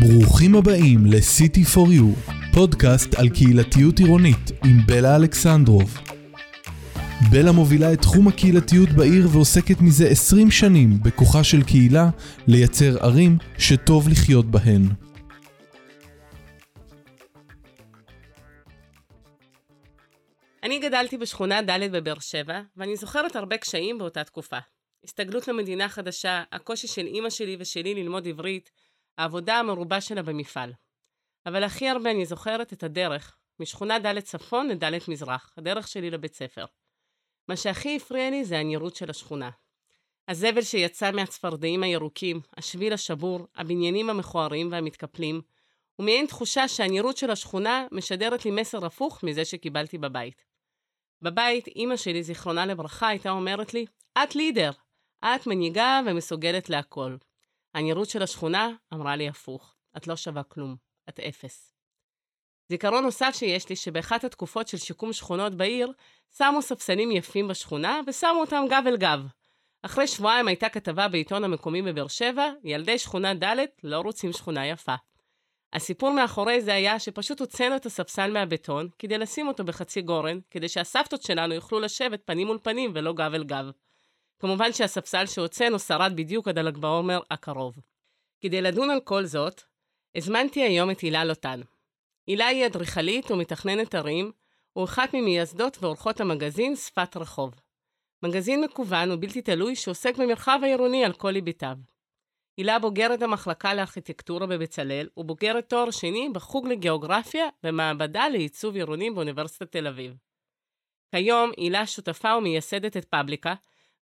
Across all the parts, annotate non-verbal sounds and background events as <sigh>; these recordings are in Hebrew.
ברוכים הבאים ל-City for You, פודקאסט על קהילתיות עירונית עם בלה אלכסנדרוב. בלה מובילה את תחום הקהילתיות בעיר ועוסקת מזה 20 שנים בכוחה של קהילה לייצר ערים שטוב לחיות בהן. אני גדלתי בשכונה ד' בבאר שבע, ואני זוכרת הרבה קשיים באותה תקופה. הסתגלות למדינה חדשה, הקושי של אימא שלי ושלי ללמוד עברית, העבודה המרובה שלה במפעל. אבל הכי הרבה אני זוכרת את הדרך, משכונה ד' צפון לד' מזרח, הדרך שלי לבית ספר. מה שהכי הפריע לי זה הנראות של השכונה. הזבל שיצא מהצפרדעים הירוקים, השביל השבור, הבניינים המכוערים והמתקפלים, ומעין תחושה שהנראות של השכונה משדרת לי מסר הפוך מזה שקיבלתי בבית. בבית, אימא שלי, זיכרונה לברכה, הייתה אומרת לי, את לידר, את מנהיגה ומסוגלת להכל. הנראות של השכונה אמרה לי הפוך, את לא שווה כלום, את אפס. זיכרון נוסף שיש לי, שבאחת התקופות של שיקום שכונות בעיר, שמו ספסלים יפים בשכונה, ושמו אותם גב אל גב. אחרי שבועיים הייתה כתבה בעיתון המקומי בבאר שבע, ילדי שכונה ד' לא רוצים שכונה יפה. הסיפור מאחורי זה היה שפשוט הוצאנו את הספסל מהבטון, כדי לשים אותו בחצי גורן, כדי שהסבתות שלנו יוכלו לשבת פנים מול פנים ולא גב אל גב. כמובן שהספסל שהוצאנו שרד בדיוק עד הל"ג בעומר הקרוב. כדי לדון על כל זאת, הזמנתי היום את הילה לוטן. הילה היא אדריכלית ומתכננת ערים, ואחת ממייסדות ועורכות המגזין שפת רחוב. מגזין מקוון ובלתי תלוי שעוסק במרחב העירוני על כל היבטיו. הילה בוגרת המחלקה לארכיטקטורה בבצלאל, ובוגרת תואר שני בחוג לגיאוגרפיה ומעבדה לעיצוב עירוני באוניברסיטת תל אביב. כיום הילה שותפה ומייסדת את פבליקה,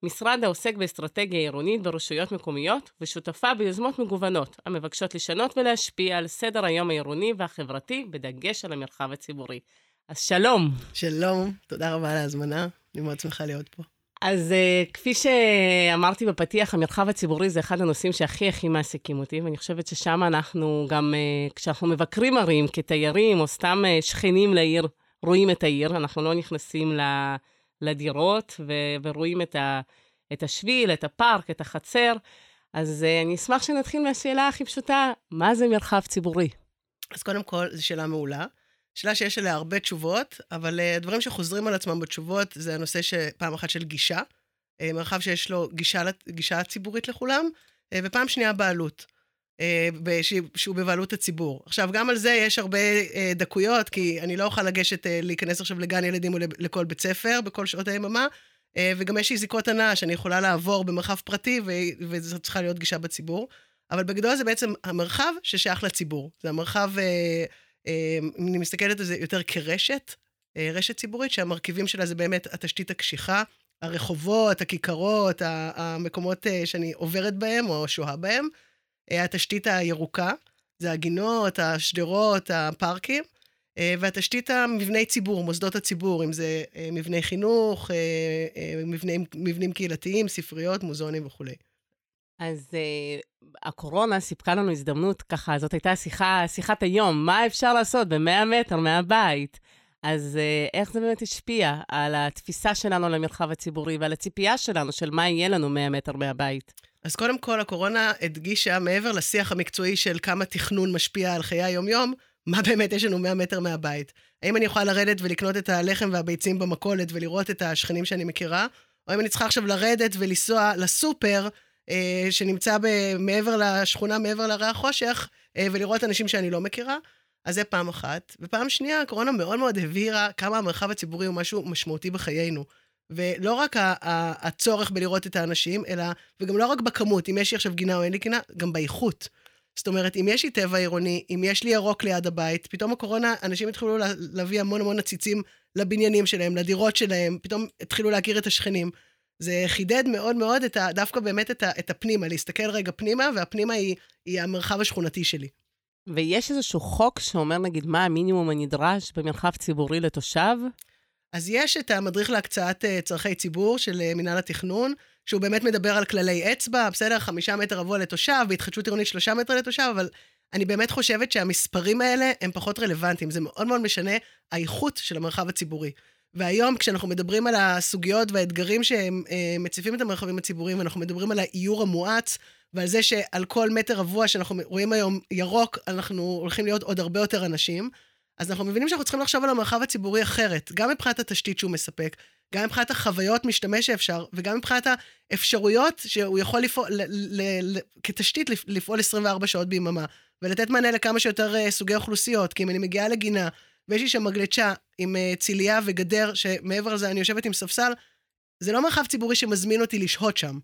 משרד העוסק באסטרטגיה עירונית ברשויות מקומיות, ושותפה ביוזמות מגוונות, המבקשות לשנות ולהשפיע על סדר היום העירוני והחברתי, בדגש על המרחב הציבורי. אז שלום. שלום, תודה רבה על ההזמנה, אני מאוד שמחה להיות פה. אז uh, כפי שאמרתי בפתיח, המרחב הציבורי זה אחד הנושאים שהכי הכי מעסיקים אותי, ואני חושבת ששם אנחנו גם, uh, כשאנחנו מבקרים ערים כתיירים, או סתם uh, שכנים לעיר, רואים את העיר, אנחנו לא נכנסים ל... לדירות ו- ורואים את, ה- את השביל, את הפארק, את החצר. אז uh, אני אשמח שנתחיל מהשאלה הכי פשוטה, מה זה מרחב ציבורי? אז קודם כל, זו שאלה מעולה. שאלה שיש עליה הרבה תשובות, אבל uh, הדברים שחוזרים על עצמם בתשובות זה הנושא שפעם אחת של גישה, uh, מרחב שיש לו גישה, גישה ציבורית לכולם, ופעם שנייה בעלות. שהוא בבעלות הציבור. עכשיו, גם על זה יש הרבה דקויות, כי אני לא אוכל לגשת, להיכנס עכשיו לגן ילדים או לכל בית ספר בכל שעות היממה, וגם יש לי זיקות הנאה שאני יכולה לעבור במרחב פרטי, וזו צריכה להיות גישה בציבור. אבל בגדול זה בעצם המרחב ששייך לציבור. זה המרחב, אם אני מסתכלת על זה יותר כרשת, רשת ציבורית, שהמרכיבים שלה זה באמת התשתית הקשיחה, הרחובות, הכיכרות, המקומות שאני עוברת בהם או שוהה בהם. אה, התשתית הירוקה, זה הגינות, השדרות, הפארקים, אה, והתשתית המבני ציבור, מוסדות הציבור, אם זה אה, מבני חינוך, מבנים, מבנים קהילתיים, ספריות, מוזיאונים וכולי. אז uh, הקורונה סיפקה לנו הזדמנות, ככה, זאת הייתה שיחה, שיחת היום, מה אפשר לעשות ב-100 מטר מהבית? אז uh, איך זה באמת השפיע על התפיסה שלנו למרחב הציבורי ועל הציפייה שלנו של מה יהיה לנו 100 מטר מהבית? אז קודם כל, הקורונה הדגישה, מעבר לשיח המקצועי של כמה תכנון משפיע על חיי היום-יום, מה באמת יש לנו 100 מטר מהבית. האם אני יכולה לרדת ולקנות את הלחם והביצים במכולת ולראות את השכנים שאני מכירה, או אם אני צריכה עכשיו לרדת ולנסוע לסופר, אה, שנמצא ב- מעבר לשכונה, מעבר להרי החושך, אה, ולראות אנשים שאני לא מכירה. אז זה פעם אחת. ופעם שנייה, הקורונה מאוד מאוד הבהירה כמה המרחב הציבורי הוא משהו משמעותי בחיינו. ולא רק הצורך בלראות את האנשים, אלא, וגם לא רק בכמות, אם יש לי עכשיו גינה או אין לי גינה, גם באיכות. זאת אומרת, אם יש לי טבע עירוני, אם יש לי ירוק ליד הבית, פתאום הקורונה, אנשים התחילו להביא המון המון עציצים לבניינים שלהם, לדירות שלהם, פתאום התחילו להכיר את השכנים. זה חידד מאוד מאוד את ה, דווקא באמת את, ה, את הפנימה, להסתכל רגע פנימה, והפנימה היא, היא המרחב השכונתי שלי. ויש איזשהו חוק שאומר, נגיד, מה המינימום הנדרש במרחב ציבורי לתושב? אז יש את המדריך להקצאת uh, צורכי ציבור של uh, מינהל התכנון, שהוא באמת מדבר על כללי אצבע, בסדר, חמישה מטר רבוע לתושב, בהתחדשות עירונית שלושה מטר לתושב, אבל אני באמת חושבת שהמספרים האלה הם פחות רלוונטיים. זה מאוד מאוד משנה האיכות של המרחב הציבורי. והיום, כשאנחנו מדברים על הסוגיות והאתגרים שהם uh, מציפים את המרחבים הציבוריים, אנחנו מדברים על האיור המואץ, ועל זה שעל כל מטר רבוע שאנחנו רואים היום ירוק, אנחנו הולכים להיות עוד הרבה יותר אנשים. אז אנחנו מבינים שאנחנו צריכים לחשוב על המרחב הציבורי אחרת, גם מבחינת התשתית שהוא מספק, גם מבחינת החוויות משתמש שאפשר, וגם מבחינת האפשרויות שהוא יכול לפעול, ל, ל, ל, כתשתית לפעול 24 שעות ביממה, ולתת מענה לכמה שיותר uh, סוגי אוכלוסיות, כי אם אני מגיעה לגינה, ויש לי שם מגלשה עם uh, צילייה וגדר, שמעבר לזה אני יושבת עם ספסל, זה לא מרחב ציבורי שמזמין אותי לשהות שם.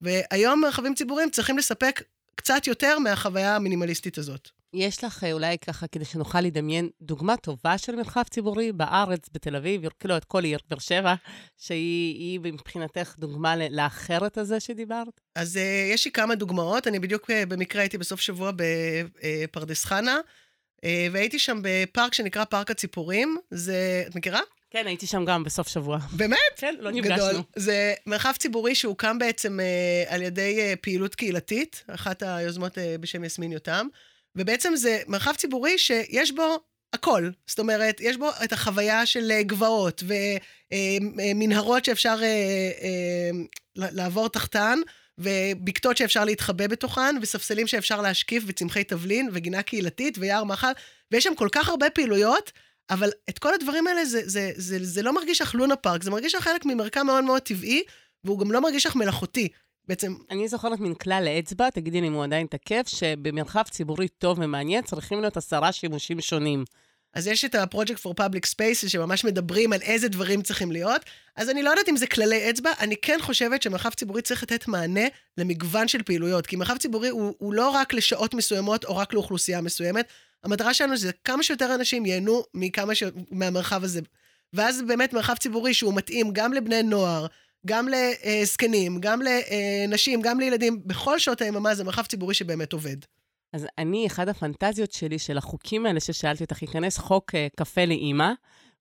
והיום מרחבים ציבוריים צריכים לספק קצת יותר מהחוויה המינימליסטית הזאת. יש לך אה, אולי ככה, כדי שנוכל לדמיין, דוגמה טובה של מרחב ציבורי בארץ, בתל אביב, כאילו את כל עיר, באר שבע, שהיא מבחינתך דוגמה לאחרת הזה שדיברת? אז uh, יש לי כמה דוגמאות. אני בדיוק uh, במקרה הייתי בסוף שבוע בפרדס חנה, והייתי שם בפארק שנקרא פארק הציפורים. זה, את מכירה? כן, הייתי שם גם בסוף שבוע. באמת? כן, לא נפגשנו. גדול. זה מרחב ציבורי שהוקם בעצם אה, על ידי אה, פעילות קהילתית, אחת היוזמות אה, בשם יסמין יותם, ובעצם זה מרחב ציבורי שיש בו הכל. זאת אומרת, יש בו את החוויה של אה, גבעות ומנהרות אה, שאפשר אה, אה, לעבור תחתן. ובקתות שאפשר להתחבא בתוכן, וספסלים שאפשר להשקיף, וצמחי תבלין, וגינה קהילתית, ויער מחל, ויש שם כל כך הרבה פעילויות, אבל את כל הדברים האלה, זה, זה, זה, זה לא מרגיש לך לונה פארק, זה מרגיש לך חלק ממרקם מאוד מאוד טבעי, והוא גם לא מרגיש לך מלאכותי. בעצם... אני זוכרת מין כלל לאצבע, תגידי לי אם הוא עדיין תקף, שבמרחב ציבורי טוב ומעניין צריכים להיות עשרה שימושים שונים. אז יש את ה-Project for Public Spaces, שממש מדברים על איזה דברים צריכים להיות. אז אני לא יודעת אם זה כללי אצבע, אני כן חושבת שמרחב ציבורי צריך לתת מענה למגוון של פעילויות. כי מרחב ציבורי הוא, הוא לא רק לשעות מסוימות או רק לאוכלוסייה מסוימת, המטרה שלנו זה כמה שיותר אנשים ייהנו מכמה ש... מהמרחב הזה. ואז באמת מרחב ציבורי שהוא מתאים גם לבני נוער, גם לזקנים, גם לנשים, גם לילדים, בכל שעות היממה זה מרחב ציבורי שבאמת עובד. אז אני, אחת הפנטזיות שלי, של החוקים האלה ששאלתי אותך, ייכנס חוק uh, קפה לאימא,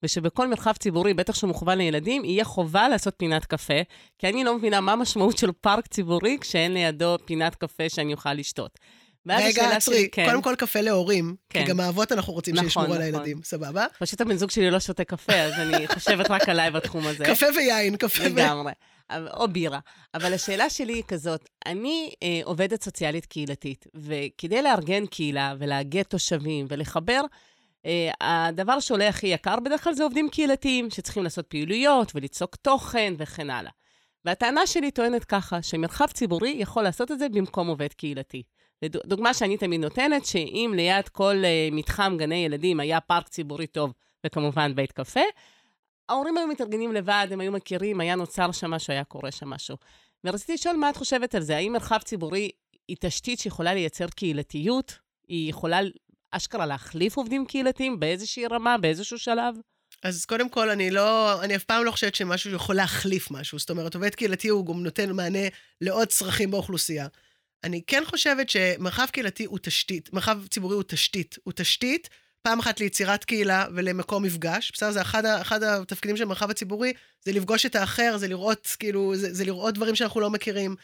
ושבכל מרחב ציבורי, בטח שהוא מוכוון לילדים, יהיה חובה לעשות פינת קפה, כי אני לא מבינה מה המשמעות של פארק ציבורי כשאין לידו פינת קפה שאני אוכל לשתות. רגע, עצרי, כן. קודם כל קפה להורים, כן. כי גם האבות אנחנו רוצים נכון, שישמרו נכון. על הילדים, סבבה? פשוט הבן זוג שלי לא שותה קפה, אז אני <laughs> חושבת רק עליי בתחום הזה. קפה ויין, קפה ויין. לגמרי. או בירה. אבל השאלה שלי היא כזאת, אני אה, עובדת סוציאלית קהילתית, וכדי לארגן קהילה ולאגד תושבים ולחבר, אה, הדבר שעולה הכי יקר בדרך כלל זה עובדים קהילתיים, שצריכים לעשות פעילויות וליצוק תוכן וכן הלאה. והטענה שלי טוענת ככה, שמרחב ציבורי יכול לעשות את זה במקום עובד קהילתי. דוגמה שאני תמיד נותנת, שאם ליד כל uh, מתחם גני ילדים היה פארק ציבורי טוב, וכמובן בית קפה, ההורים היו מתארגנים לבד, הם היו מכירים, היה נוצר שם משהו, היה קורה שם משהו. ורציתי לשאול מה את חושבת על זה, האם מרחב ציבורי היא תשתית שיכולה לייצר קהילתיות? היא יכולה אשכרה להחליף עובדים קהילתיים באיזושהי רמה, באיזשהו שלב? אז קודם כל, אני לא, אני אף פעם לא חושבת שמשהו יכול להחליף משהו. זאת אומרת, עובד קהילתי הוא גם נותן מענה לעוד צרכים באוכלוסייה. אני כן חושבת שמרחב קהילתי הוא תשתית, מרחב ציבורי הוא תשתית. הוא תשתית, פעם אחת ליצירת קהילה ולמקום מפגש. בסדר, זה אחד, אחד התפקידים של המרחב הציבורי, זה לפגוש את האחר, זה לראות, כאילו, זה, זה לראות דברים שאנחנו לא מכירים.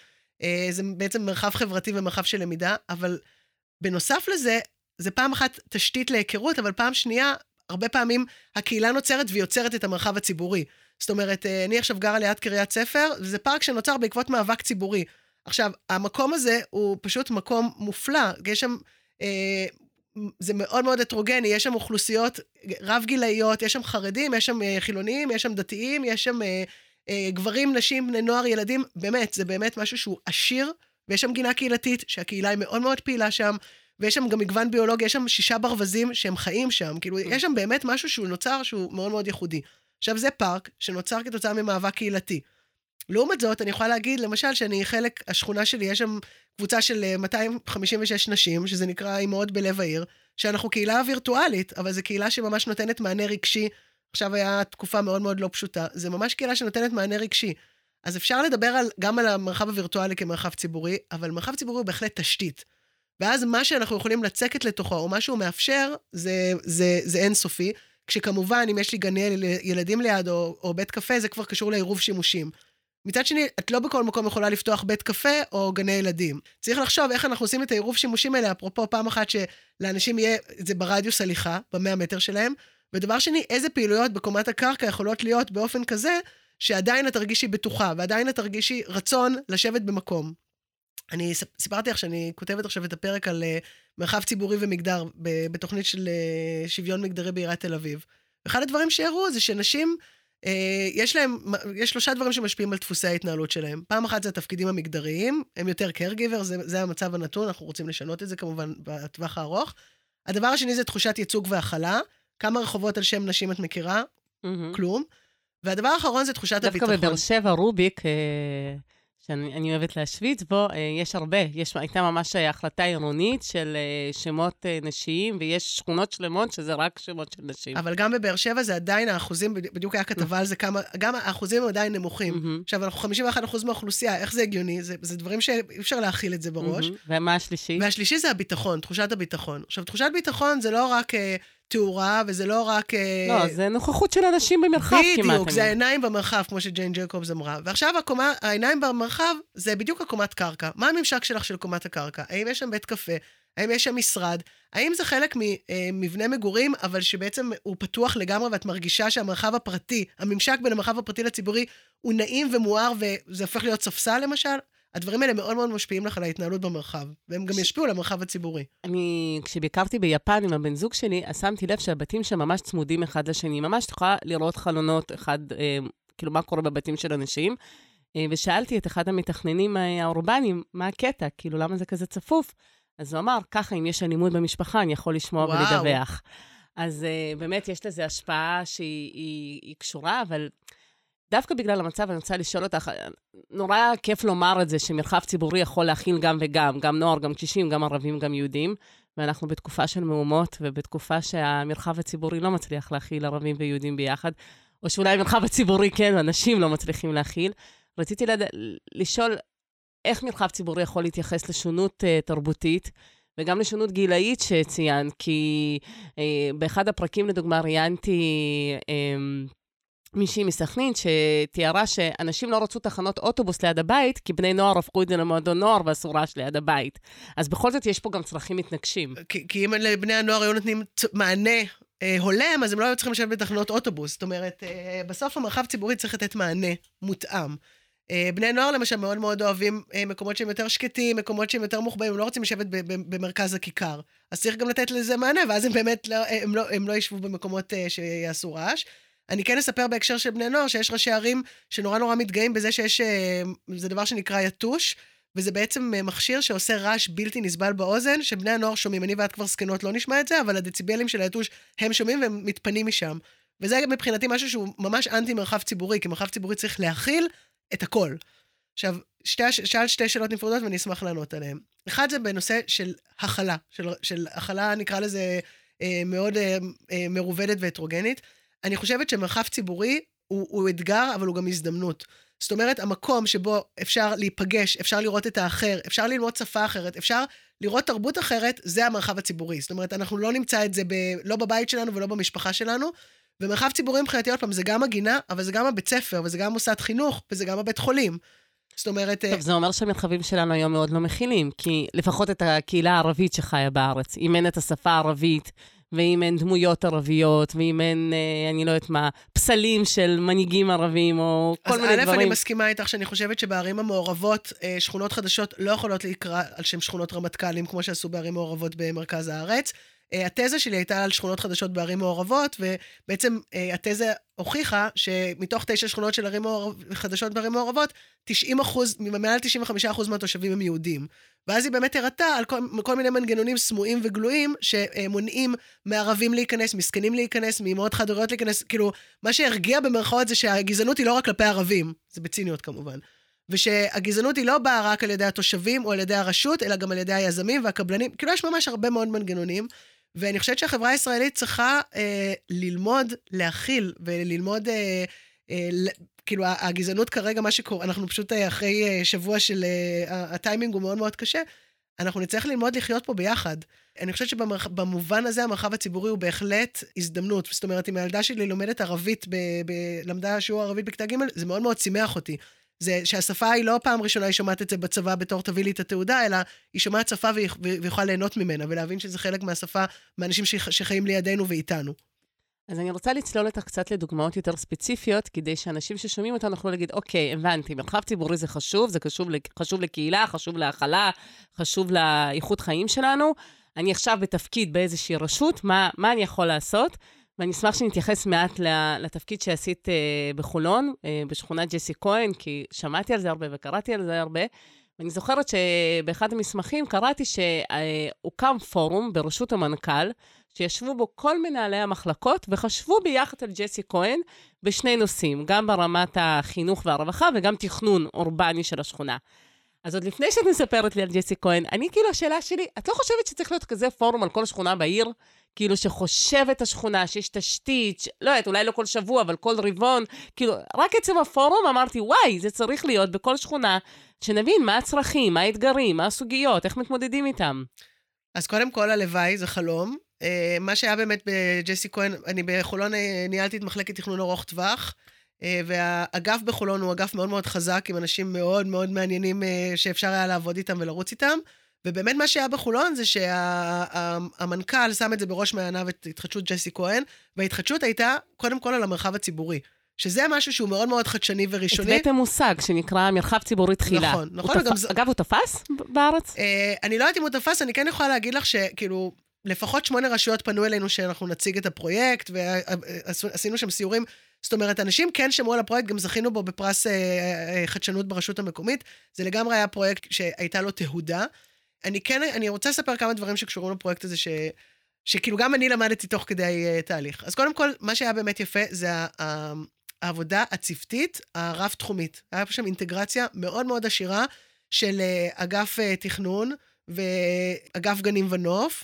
אה, זה בעצם מרחב חברתי ומרחב של למידה, אבל בנוסף לזה, זה פעם אחת תשתית להיכרות, אבל פעם שנייה, הרבה פעמים הקהילה נוצרת ויוצרת את המרחב הציבורי. זאת אומרת, אה, אני עכשיו גרה ליד קריית ספר, וזה פארק שנוצר בעקבות מאבק ציבורי. עכשיו, המקום הזה הוא פשוט מקום מופלא, יש שם... אה, זה מאוד מאוד הטרוגני, יש שם אוכלוסיות רב-גילאיות, יש שם חרדים, יש שם אה, חילונים, יש שם דתיים, יש שם אה, אה, גברים, נשים, בני נוער, ילדים, באמת, זה באמת משהו שהוא עשיר, ויש שם גינה קהילתית, שהקהילה היא מאוד מאוד פעילה שם, ויש שם גם מגוון ביולוגי, יש שם שישה ברווזים שהם חיים שם, כאילו, mm. יש שם באמת משהו שהוא נוצר שהוא מאוד מאוד ייחודי. עכשיו, זה פארק שנוצר כתוצאה ממאבק קהילתי. לעומת זאת, אני יכולה להגיד, למשל, שאני חלק, השכונה שלי, יש שם קבוצה של 256 אה, נשים, שזה נקרא אימהות בלב העיר, שאנחנו קהילה וירטואלית, אבל זו קהילה שממש נותנת מענה רגשי. עכשיו היה תקופה מאוד מאוד לא פשוטה. זה ממש קהילה שנותנת מענה רגשי. אז אפשר לדבר על, גם על המרחב הווירטואלי כמרחב ציבורי, אבל מרחב ציבורי הוא בהחלט תשתית. ואז מה שאנחנו יכולים לצקת לתוכו, או מה שהוא מאפשר, זה, זה, זה אינסופי. כשכמובן, אם יש לי גני ילדים ליד, או, או בית קפה, זה כבר קשור לעירוב שימושים. מצד שני, את לא בכל מקום יכולה לפתוח בית קפה או גני ילדים. צריך לחשוב איך אנחנו עושים את העירוב שימושים האלה, אפרופו פעם אחת שלאנשים יהיה זה ברדיוס הליכה, במאה מטר שלהם, ודבר שני, איזה פעילויות בקומת הקרקע יכולות להיות באופן כזה, שעדיין את תרגישי בטוחה, ועדיין את תרגישי רצון לשבת במקום. אני סיפרתי לך שאני כותבת עכשיו את הפרק על uh, מרחב ציבורי ומגדר בתוכנית של uh, שוויון מגדרי בעיריית תל אביב. אחד הדברים שהראו זה שנשים, יש להם, יש שלושה דברים שמשפיעים על דפוסי ההתנהלות שלהם. פעם אחת זה התפקידים המגדריים, הם יותר caregiver, זה, זה המצב הנתון, אנחנו רוצים לשנות את זה כמובן בטווח הארוך. הדבר השני זה תחושת ייצוג והכלה. כמה רחובות על שם נשים את מכירה? Mm-hmm. כלום. והדבר האחרון זה תחושת דווקא הביטחון. דווקא בבאר שבע, רוביק, אה, שאני אוהבת להשוויץ בו, אה, יש הרבה. יש, הייתה ממש החלטה עירונית של אה, שמות נשיים, ויש שכונות שלמות שזה רק שמות של נשים. אבל גם בבאר שבע זה עדיין האחוזים, בדיוק היה כתבה על זה כמה, גם האחוזים הם עדיין נמוכים. עכשיו, אנחנו 51% מהאוכלוסייה, איך זה הגיוני? זה, זה דברים שאי אפשר להכיל את זה בראש. ומה השלישי? והשלישי זה הביטחון, תחושת הביטחון. עכשיו, תחושת ביטחון זה לא רק... תאורה, וזה לא רק... אה, לא, זה נוכחות של אנשים במרחב בדיוק, כמעט. בדיוק, זה העיניים במרחב, כמו שג'יין ג'קובס אמרה. ועכשיו הקומה, העיניים במרחב זה בדיוק הקומת קרקע. מה הממשק שלך של קומת הקרקע? האם יש שם בית קפה? האם יש שם משרד? האם זה חלק ממבנה מגורים, אבל שבעצם הוא פתוח לגמרי ואת מרגישה שהמרחב הפרטי, הממשק בין המרחב הפרטי לציבורי, הוא נעים ומואר וזה הופך להיות ספסל למשל? הדברים האלה מאוד מאוד משפיעים לך על ההתנהלות במרחב, והם גם ישפיעו על המרחב הציבורי. אני, כשביקרתי ביפן עם הבן זוג שלי, אז שמתי לב שהבתים שם ממש צמודים אחד לשני. ממש תוכל לראות חלונות אחד, אה, כאילו, מה קורה בבתים של אנשים. אה, ושאלתי את אחד המתכננים האורבניים, מה הקטע? כאילו, למה זה כזה צפוף? אז הוא אמר, ככה, אם יש אלימות במשפחה, אני יכול לשמוע וואו. ולדווח. אז אה, באמת, יש לזה השפעה שהיא היא, היא קשורה, אבל... דווקא בגלל המצב, אני רוצה לשאול אותך, נורא כיף לומר את זה, שמרחב ציבורי יכול להכיל גם וגם, גם נוער, גם קשישים, גם ערבים, גם יהודים, ואנחנו בתקופה של מהומות, ובתקופה שהמרחב הציבורי לא מצליח להכיל ערבים ויהודים ביחד, או שאולי המרחב הציבורי כן, אנשים לא מצליחים להכיל. רציתי לד... לשאול, איך מרחב ציבורי יכול להתייחס לשונות uh, תרבותית, וגם לשונות גילאית שציינת, כי uh, באחד הפרקים, לדוגמה, ראיינתי... Uh, מישהי מסכנין שתיארה שאנשים לא רצו תחנות אוטובוס ליד הבית, כי בני נוער הפכו את זה למועדון נוער ואסור רעש ליד הבית. אז בכל זאת יש פה גם צרכים מתנגשים. כי, כי אם לבני הנוער היו נותנים מענה אה, הולם, אז הם לא היו צריכים לשבת בתחנות אוטובוס. זאת אומרת, אה, בסוף המרחב ציבורי צריך לתת מענה מותאם. אה, בני נוער למשל מאוד מאוד אוהבים אה, מקומות שהם יותר שקטים, מקומות שהם יותר מוחבאים, הם לא רוצים לשבת במרכז הכיכר. אז צריך גם לתת לזה מענה, ואז הם באמת לא, הם לא, הם לא ישבו במקומות אה, שיעשו רעש. אני כן אספר בהקשר של בני נוער, שיש ראשי ערים שנורא נורא מתגאים בזה שיש, אה, זה דבר שנקרא יתוש, וזה בעצם אה, מכשיר שעושה רעש בלתי נסבל באוזן, שבני הנוער שומעים. אני ואת כבר זקנות לא נשמע את זה, אבל הדציבלים של היתוש, הם שומעים והם מתפנים משם. וזה מבחינתי משהו שהוא ממש אנטי מרחב ציבורי, כי מרחב ציבורי צריך להכיל את הכל. עכשיו, שתי, שאלת שתי שאלות נפרדות ואני אשמח לענות עליהן. אחד זה בנושא של הכלה, של, של הכלה, נקרא לזה, אה, מאוד אה, אה, מרובדת והטרוגנית. אני חושבת שמרחב ציבורי הוא, הוא אתגר, אבל הוא גם הזדמנות. זאת אומרת, המקום שבו אפשר להיפגש, אפשר לראות את האחר, אפשר ללמוד שפה אחרת, אפשר לראות תרבות אחרת, זה המרחב הציבורי. זאת אומרת, אנחנו לא נמצא את זה ב, לא בבית שלנו ולא במשפחה שלנו. ומרחב ציבורי מבחינתי, עוד פעם, זה גם הגינה, אבל זה גם הבית ספר, וזה גם מוסד חינוך, וזה גם הבית חולים. זאת אומרת... טוב, זה אומר שהמרחבים שלנו היום מאוד לא מכילים, כי לפחות את הקהילה הערבית שחיה בארץ, אם אין את השפה הערבית, ואם אין דמויות ערביות, ואם אין, אה, אני לא יודעת מה, פסלים של מנהיגים ערבים, או כל מיני דברים. אז א', אני מסכימה איתך שאני חושבת שבערים המעורבות, אה, שכונות חדשות לא יכולות להיקרא על שם שכונות רמטכ"לים, כמו שעשו בערים מעורבות במרכז הארץ. אה, התזה שלי הייתה על שכונות חדשות בערים מעורבות, ובעצם אה, התזה הוכיחה שמתוך תשע שכונות של ערים מעורב, חדשות בערים מעורבות, 90 אחוז, מעל 95 אחוז מהתושבים הם יהודים. ואז היא באמת הראתה על כל, כל מיני מנגנונים סמויים וגלויים שמונעים מערבים להיכנס, מסכנים להיכנס, מאמהות חד-הוריות להיכנס, כאילו, מה שהרגיע במרכאות זה שהגזענות היא לא רק כלפי ערבים, זה בציניות כמובן. ושהגזענות היא לא באה רק על ידי התושבים או על ידי הרשות, אלא גם על ידי היזמים והקבלנים. כאילו, יש ממש הרבה מאוד מנגנונים. ואני חושבת שהחברה הישראלית צריכה אה, ללמוד להכיל וללמוד, אה, אה, כאילו הגזענות כרגע, מה שקורה, אנחנו פשוט אה, אחרי אה, שבוע של, אה, הטיימינג הוא מאוד מאוד קשה, אנחנו נצטרך ללמוד לחיות פה ביחד. אני חושבת שבמובן הזה המרחב הציבורי הוא בהחלט הזדמנות. זאת אומרת, אם הילדה שלי לומדת ערבית, ב, ב, למדה שיעור ערבית בכיתה ג', זה מאוד מאוד שימח אותי. זה שהשפה היא לא פעם ראשונה היא שומעת את זה בצבא בתור תביא לי את התעודה, אלא היא שומעת שפה והיא יכולה ליהנות ממנה, ולהבין שזה חלק מהשפה, מאנשים שחיים לידינו ואיתנו. אז אני רוצה לצלול אותך קצת לדוגמאות יותר ספציפיות, כדי שאנשים ששומעים אותנו יוכלו להגיד, אוקיי, הבנתי, מרחב ציבורי זה חשוב, זה חשוב, חשוב לקהילה, חשוב להכלה, חשוב לאיכות חיים שלנו. אני עכשיו בתפקיד באיזושהי רשות, מה, מה אני יכול לעשות? ואני אשמח שנתייחס מעט לתפקיד שעשית uh, בחולון, uh, בשכונת ג'סי כהן, כי שמעתי על זה הרבה וקראתי על זה הרבה. ואני זוכרת שבאחד המסמכים קראתי שהוקם פורום בראשות המנכ"ל, שישבו בו כל מנהלי המחלקות וחשבו ביחד על ג'סי כהן בשני נושאים, גם ברמת החינוך והרווחה וגם תכנון אורבני של השכונה. אז עוד לפני שאת מספרת לי על ג'סי כהן, אני כאילו, השאלה שלי, את לא חושבת שצריך להיות כזה פורום על כל שכונה בעיר? כאילו שחושבת השכונה, שיש תשתית, ש... לא יודעת, אולי לא כל שבוע, אבל כל רבעון, כאילו, רק עצם הפורום אמרתי, וואי, זה צריך להיות בכל שכונה, שנבין מה הצרכים, מה האתגרים, מה הסוגיות, איך מתמודדים איתם. אז קודם כל, הלוואי, זה חלום. Uh, מה שהיה באמת בג'סי כהן, אני בחולון אה, ניהלתי את מחלקת תכנון ארוך טווח, uh, והאגף בחולון הוא אגף מאוד מאוד חזק, עם אנשים מאוד מאוד מעניינים שאפשר היה לעבוד איתם ולרוץ איתם. ובאמת מה שהיה בחולון זה שהמנכ"ל שם את זה בראש מעייניו את התחדשות ג'סי כהן, וההתחדשות הייתה קודם כל על המרחב הציבורי. שזה משהו שהוא מאוד מאוד חדשני וראשוני. הבאתם מושג שנקרא מרחב ציבורי תחילה. נכון, נכון. תפ... זה... אגב, הוא תפס בארץ? אה, אני לא יודעת אם הוא תפס, אני כן יכולה להגיד לך שכאילו, לפחות שמונה רשויות פנו אלינו שאנחנו נציג את הפרויקט, ועשינו שם סיורים. זאת אומרת, אנשים כן שמעו על הפרויקט, גם זכינו בו בפרס אה, אה, חדשנות ברשות המקומית. זה לגמרי היה פרויקט שהייתה לו תהודה. אני כן, אני רוצה לספר כמה דברים שקשורים לפרויקט הזה, ש, שכאילו גם אני למדתי תוך כדי uh, תהליך. אז קודם כל, מה שהיה באמת יפה זה העבודה הצוותית הרב-תחומית. היה פה שם אינטגרציה מאוד מאוד עשירה של uh, אגף uh, תכנון ואגף גנים ונוף,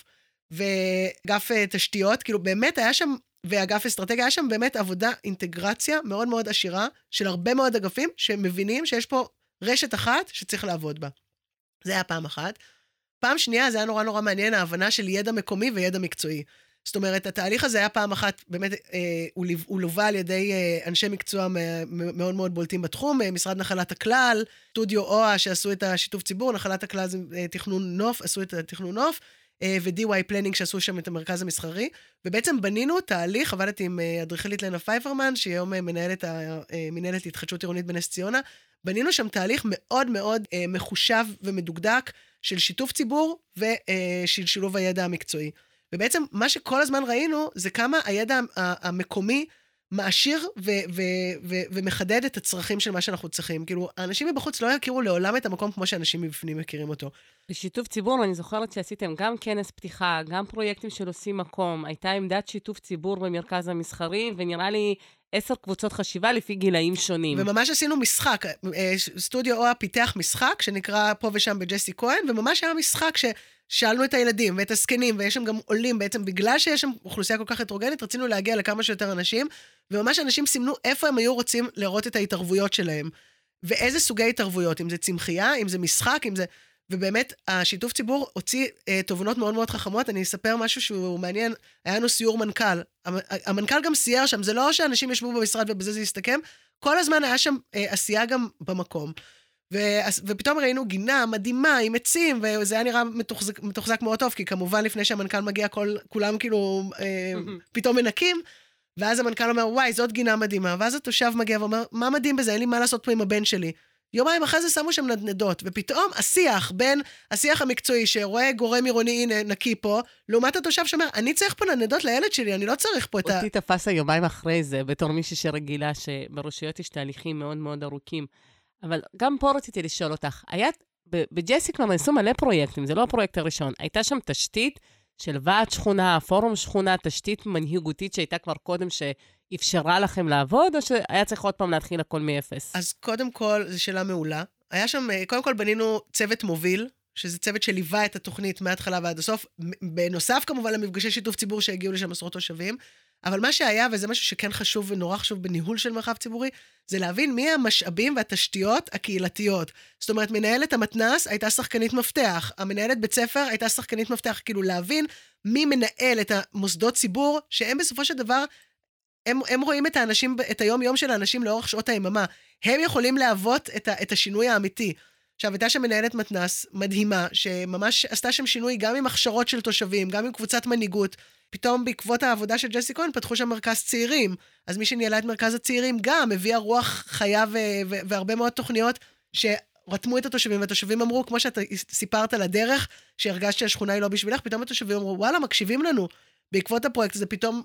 ואגף תשתיות, כאילו באמת היה שם, ואגף אסטרטגיה, היה שם באמת עבודה, אינטגרציה מאוד מאוד עשירה של הרבה מאוד אגפים שמבינים שיש פה רשת אחת שצריך לעבוד בה. זה היה פעם אחת. פעם שנייה, זה היה נורא נורא מעניין, ההבנה של ידע מקומי וידע מקצועי. זאת אומרת, התהליך הזה היה פעם אחת, באמת, אה, הוא, הוא לווה על ידי אה, אנשי מקצוע מאוד מאוד בולטים בתחום, אה, משרד נחלת הכלל, סטודיו אואה שעשו את השיתוף ציבור, נחלת הכלל זה אה, תכנון נוף, עשו את התכנון נוף, אה, ו-DY Planning שעשו שם את המרכז המסחרי, ובעצם בנינו תהליך, עבדתי עם אה, אדריכלית לנה פייפרמן, שהיא היום אה, מנהלת אה, התחדשות עירונית בנס ציונה, בנינו שם תהליך מאוד מאוד אה, מחושב ומדוקדק, של שיתוף ציבור ושל שילוב הידע המקצועי. ובעצם מה שכל הזמן ראינו זה כמה הידע המקומי מעשיר ו- ו- ו- ומחדד את הצרכים של מה שאנחנו צריכים. כאילו, האנשים מבחוץ לא יכירו לעולם את המקום כמו שאנשים מבפנים מכירים אותו. בשיתוף ציבור, אני זוכרת שעשיתם גם כנס פתיחה, גם פרויקטים של עושים מקום. הייתה עמדת שיתוף ציבור במרכז המסחרי, ונראה לי עשר קבוצות חשיבה לפי גילאים שונים. וממש עשינו משחק. אה, סטודיו אואה פיתח משחק שנקרא פה ושם בג'סי כהן, וממש היה משחק ששאלנו את הילדים ואת הזקנים, ויש שם גם עולים, בעצם בגלל שיש שם אוכלוסייה כל כך הטרוגנית, רצינו להגיע לכמה שיותר אנשים, וממש אנשים סימנו איפה הם היו רוצים לראות את ההתערבויות שלהם. ואיזה סוגי התערבויות, אם זה צמחייה, אם זה משחק, אם זה... ובאמת, השיתוף ציבור הוציא אה, תובנות מאוד מאוד חכמות. אני אספר משהו שהוא מעניין. היה לנו סיור מנכ"ל. המנכ"ל גם סייר שם, זה לא שאנשים ישבו במשרד ובזה זה יסתכם. כל הזמן היה שם אה, עשייה גם במקום. ופתאום ראינו גינה מדהימה עם עצים, וזה היה נראה מתוחזק, מתוחזק מאוד טוב, כי כמובן לפני שהמנכ"ל מגיע, כל, כולם כאילו אה, <laughs> פתאום מנקים. ואז המנכ"ל אומר, וואי, זאת גינה מדהימה. ואז התושב מגיע ואומר, מה מדהים בזה? אין לי מה לעשות פה עם הבן שלי. יומיים אחרי זה שמו שם נדנדות, ופתאום השיח בין השיח המקצועי שרואה גורם עירוני, הנה, נקי פה, לעומת התושב שאומר, אני צריך פה נדנדות לילד שלי, אני לא צריך פה את ה... אותי תפס היומיים אחרי זה, בתור מישהי שרגילה שברשויות יש תהליכים מאוד מאוד ארוכים. אבל גם פה רציתי לשאול אותך, היה, בג'סי כבר נעשו מלא פרויקטים, זה לא הפרויקט הראשון. הייתה שם תשתית של ועד שכונה, פורום שכונה, תשתית מנהיגותית שהייתה כבר קודם, ש... אפשרה לכם לעבוד, או שהיה צריך עוד פעם להתחיל הכל מאפס? אז קודם כל, זו שאלה מעולה. היה שם, אה, קודם כל בנינו צוות מוביל, שזה צוות שליווה את התוכנית מההתחלה ועד הסוף, בנוסף כמובן למפגשי שיתוף ציבור שהגיעו לשם עשרות תושבים. אבל מה שהיה, וזה משהו שכן חשוב ונורא חשוב בניהול של מרחב ציבורי, זה להבין מי המשאבים והתשתיות הקהילתיות. זאת אומרת, מנהלת המתנ"ס הייתה שחקנית מפתח, המנהלת בית ספר הייתה שחקנית מפתח, כאילו להבין מי מנהל את המוסדות ציבור, שהם בסופו של דבר הם, הם רואים את האנשים, את היום-יום של האנשים לאורך שעות היממה. הם יכולים להוות את, ה, את השינוי האמיתי. עכשיו, הייתה שם מנהלת מתנ"ס מדהימה, שממש עשתה שם שינוי גם עם הכשרות של תושבים, גם עם קבוצת מנהיגות. פתאום בעקבות העבודה של ג'סי כהן פתחו שם מרכז צעירים. אז מי שניהלה את מרכז הצעירים גם הביאה רוח חיה ו- ו- והרבה מאוד תוכניות שרתמו את התושבים, והתושבים אמרו, כמו שאתה סיפרת על הדרך, שהרגשת שהשכונה היא לא בשבילך, פתאום התושבים אמרו, וואלה, מקשיבים לנו. בעקבות הפרויקט הזה פתאום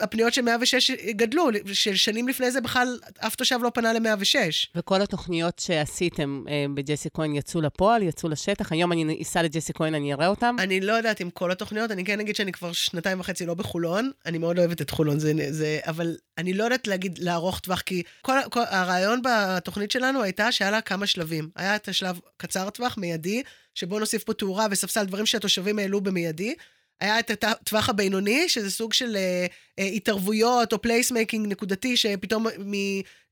הפניות של 106 גדלו, ששנים לפני זה בכלל אף תושב לא פנה ל-106. וכל התוכניות שעשיתם אה, בג'סי כהן יצאו לפועל, יצאו לשטח? היום אני אסע לג'סי כהן, אני אראה אותם? אני לא יודעת אם כל התוכניות, אני כן אגיד שאני כבר שנתיים וחצי לא בחולון, אני מאוד אוהבת את חולון, זה, זה, אבל אני לא יודעת להגיד לארוך טווח, כי כל, כל, הרעיון בתוכנית שלנו הייתה שהיה לה כמה שלבים. היה את השלב קצר טווח, מיידי, שבו נוסיף פה תאורה וספסל, דברים שהתושבים העלו במיידי. היה את הטווח הבינוני, שזה סוג של אה, אה, התערבויות או placemaking נקודתי, שפתאום מ...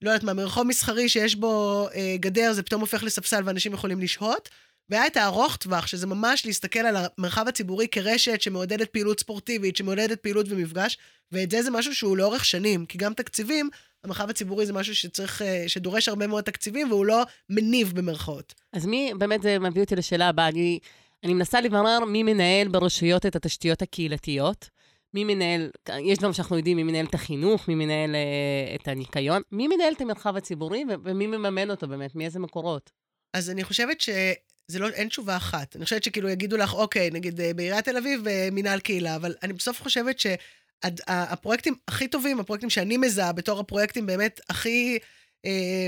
לא יודעת מה, מרחוב מסחרי שיש בו אה, גדר, זה פתאום הופך לספסל ואנשים יכולים לשהות. והיה את הארוך טווח, שזה ממש להסתכל על המרחב הציבורי כרשת שמעודדת פעילות ספורטיבית, שמעודדת פעילות ומפגש, ואת זה זה משהו שהוא לאורך שנים, כי גם תקציבים, המרחב הציבורי זה משהו שצריך, אה, שדורש הרבה מאוד תקציבים, והוא לא מניב במרכאות. אז מי, באמת זה מביא אותי לשאלה הבאה, אני... אני מנסה לברר מי מנהל ברשויות את התשתיות הקהילתיות. מי מנהל, יש דברים שאנחנו יודעים, מי מנהל את החינוך, מי מנהל אה, את הניקיון, מי מנהל את המרחב הציבורי ו- ומי מממן אותו באמת, מאיזה מקורות? אז אני חושבת שזה לא, אין תשובה אחת. אני חושבת שכאילו יגידו לך, אוקיי, נגיד אה, בעיריית תל אביב, אה, מנהל קהילה, אבל אני בסוף חושבת שהפרויקטים הכי טובים, הפרויקטים שאני מזהה בתור הפרויקטים באמת הכי אה,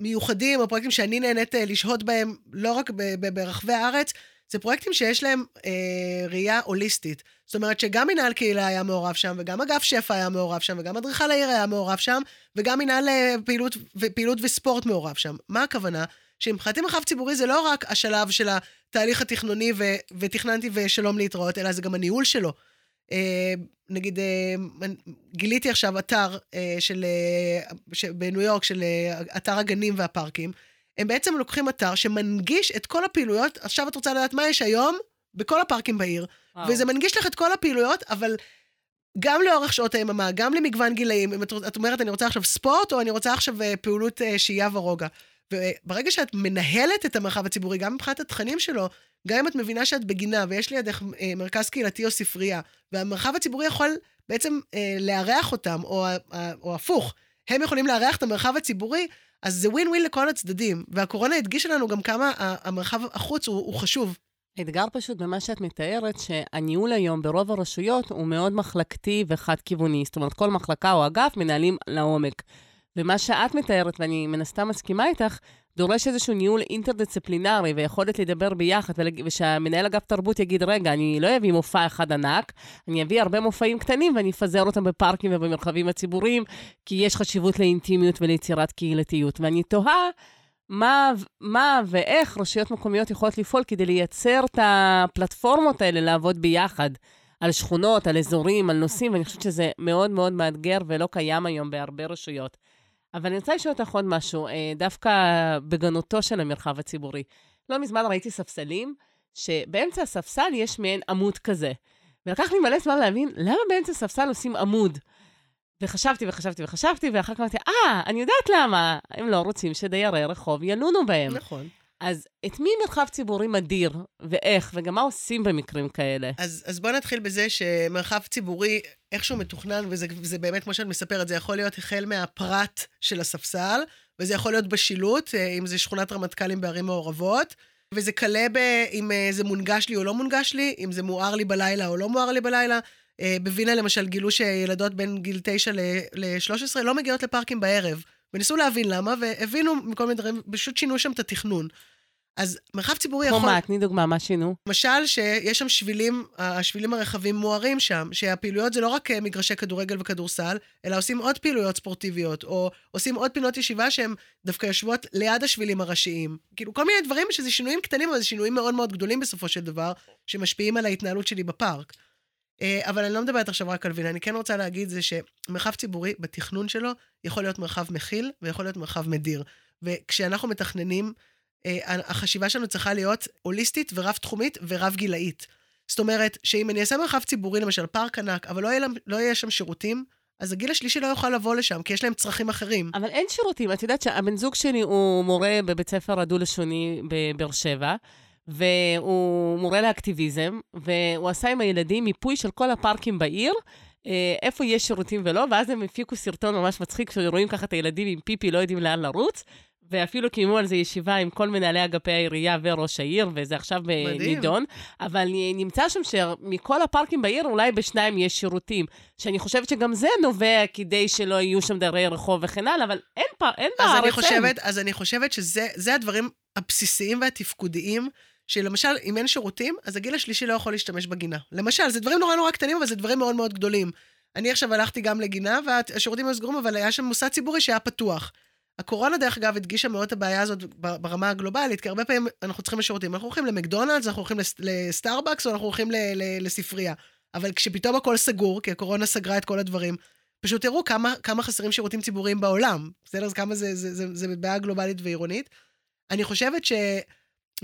מיוחדים, הפרויקטים שאני נהנית אה, לשהות בהם, לא רק ברחבי הארץ, זה פרויקטים שיש להם אה, ראייה הוליסטית. זאת אומרת שגם מנהל קהילה היה מעורב שם, וגם אגף שפע היה מעורב שם, וגם אדריכל העיר היה מעורב שם, וגם מנהל אה, פעילות, פעילות וספורט מעורב שם. מה הכוונה? שמבחינתי מרחב ציבורי זה לא רק השלב של התהליך התכנוני ו- ותכננתי ושלום להתראות, אלא זה גם הניהול שלו. אה, נגיד, אה, גיליתי עכשיו אתר אה, של, אה, בניו יורק, של אה, אתר הגנים והפארקים, הם בעצם לוקחים אתר שמנגיש את כל הפעילויות, עכשיו את רוצה לדעת מה יש היום בכל הפארקים בעיר, וואו. וזה מנגיש לך את כל הפעילויות, אבל גם לאורך שעות היממה, גם למגוון גילאים. אם את, את אומרת, אני רוצה עכשיו ספורט, או אני רוצה עכשיו אה, פעילות אה, שהייה ורוגע. וברגע שאת מנהלת את המרחב הציבורי, גם מבחינת התכנים שלו, גם אם את מבינה שאת בגינה ויש לידך אה, מרכז קהילתי או ספרייה, והמרחב הציבורי יכול בעצם אה, לארח אותם, או, או הפוך, הם יכולים לארח את המרחב הציבורי, אז זה ווין ווין לכל הצדדים, והקורונה הדגישה לנו גם כמה המרחב החוץ הוא, הוא חשוב. אתגר פשוט במה שאת מתארת, שהניהול היום ברוב הרשויות הוא מאוד מחלקתי וחד-כיווני. זאת אומרת, כל מחלקה או אגף מנהלים לעומק. ומה שאת מתארת, ואני מן הסתם מסכימה איתך, דורש איזשהו ניהול אינטרדיסציפלינרי ויכולת לדבר ביחד, ושהמנהל אגף תרבות יגיד, רגע, אני לא אביא מופע אחד ענק, אני אביא הרבה מופעים קטנים ואני אפזר אותם בפארקים ובמרחבים הציבוריים, כי יש חשיבות לאינטימיות וליצירת קהילתיות. ואני תוהה מה, מה ואיך רשויות מקומיות יכולות לפעול כדי לייצר את הפלטפורמות האלה לעבוד ביחד. על שכונות, על אזורים, על נושאים, ואני חושבת שזה מאוד מאוד מאתגר ולא קיים היום בהרבה רשויות. אבל אני רוצה לשאול אותך עוד משהו, אה, דווקא בגנותו של המרחב הציבורי. לא מזמן ראיתי ספסלים, שבאמצע הספסל יש מעין עמוד כזה. ולקח לי מלא זמן להבין, למה באמצע הספסל עושים עמוד? וחשבתי וחשבתי וחשבתי, ואחר כך אמרתי, אה, אני יודעת למה. הם לא רוצים שדיירי רחוב ילונו בהם. נכון. אז את מי מרחב ציבורי מדיר, ואיך, וגם מה עושים במקרים כאלה? אז, אז בואו נתחיל בזה שמרחב ציבורי, איכשהו מתוכנן, וזה, באמת, כמו שאת מספרת, זה יכול להיות החל מהפרט של הספסל, וזה יכול להיות בשילוט, אה, אם זה שכונת רמטכ"לים בערים מעורבות, וזה קלה ב... אם אה, זה מונגש לי או לא מונגש לי, אם זה מואר לי בלילה או לא מואר לי בלילה. אה, בווינה למשל גילו שילדות בין גיל 9 ל-13 לא מגיעות לפארקים בערב. וניסו להבין למה, והבינו מכל מיני דברים, פשוט שינו שם את התכנון. אז מרחב ציבורי יכול... כמו מה? תני דוגמה, מה שינו? למשל, שיש שם שבילים, השבילים הרחבים מוארים שם, שהפעילויות זה לא רק אה, מגרשי כדורגל וכדורסל, אלא עושים עוד פעילויות ספורטיביות, או עושים עוד פינות ישיבה שהן דווקא יושבות ליד השבילים הראשיים. כאילו, כל מיני דברים שזה שינויים קטנים, אבל זה שינויים מאוד מאוד גדולים בסופו של דבר, שמשפיעים על ההתנהלות שלי בפארק. אה, אבל אני לא מדברת עכשיו רק על וינה, אני כן רוצה להגיד זה שמרחב ציבורי, בתכנון שלו, יכול להיות מרחב מכיל ויכול להיות מרחב מדיר. וכשאנחנו מתכננים, אה, החשיבה שלנו צריכה להיות הוליסטית ורב-תחומית ורב-גילאית. זאת אומרת, שאם אני אעשה מרחב ציבורי, למשל פארק ענק, אבל לא יהיה, לא יהיה שם שירותים, אז הגיל השלישי לא יוכל לבוא לשם, כי יש להם צרכים אחרים. אבל אין שירותים. את יודעת שהבן זוג שלי הוא מורה בבית ספר הדו-לשוני בבאר שבע, והוא מורה לאקטיביזם, והוא עשה עם הילדים מיפוי של כל הפארקים בעיר, אה, איפה יש שירותים ולא, ואז הם הפיקו סרטון ממש מצחיק, שרואים ככה את הילדים עם פיפי, לא יודעים לאן לרוץ, ואפילו קיימו על זה ישיבה עם כל מנהלי אגפי העירייה וראש העיר, וזה עכשיו מדהים. נידון. אבל נמצא שם שמכל הפארקים בעיר, אולי בשניים יש שירותים. שאני חושבת שגם זה נובע כדי שלא יהיו שם דרי רחוב וכן הלאה, אבל אין, פ... אין אז בארץ, אני. חושבת, אז אני חושבת שזה זה הדברים הבסיסיים והתפקודיים, שלמשל, אם אין שירותים, אז הגיל השלישי לא יכול להשתמש בגינה. למשל, זה דברים נורא נורא קטנים, אבל זה דברים מאוד מאוד גדולים. אני עכשיו הלכתי גם לגינה, והשירותים היו סגורים, אבל היה שם מוסד ציבורי שהיה פתוח. הקורונה, דרך אגב, הדגישה מאוד את הבעיה הזאת ברמה הגלובלית, כי הרבה פעמים אנחנו צריכים לשירותים. אנחנו הולכים למקדונלדס, אנחנו הולכים לס- לסטארבקס, או אנחנו הולכים לספרייה. אבל כשפתאום הכל סגור, כי הקורונה סגרה את כל הדברים, פשוט תראו כמה, כמה חסרים שירותים ציבוריים בעולם. בסדר? אז כמה זה, זה, זה, זה בעיה גלובלית ועירונית. אני חושבת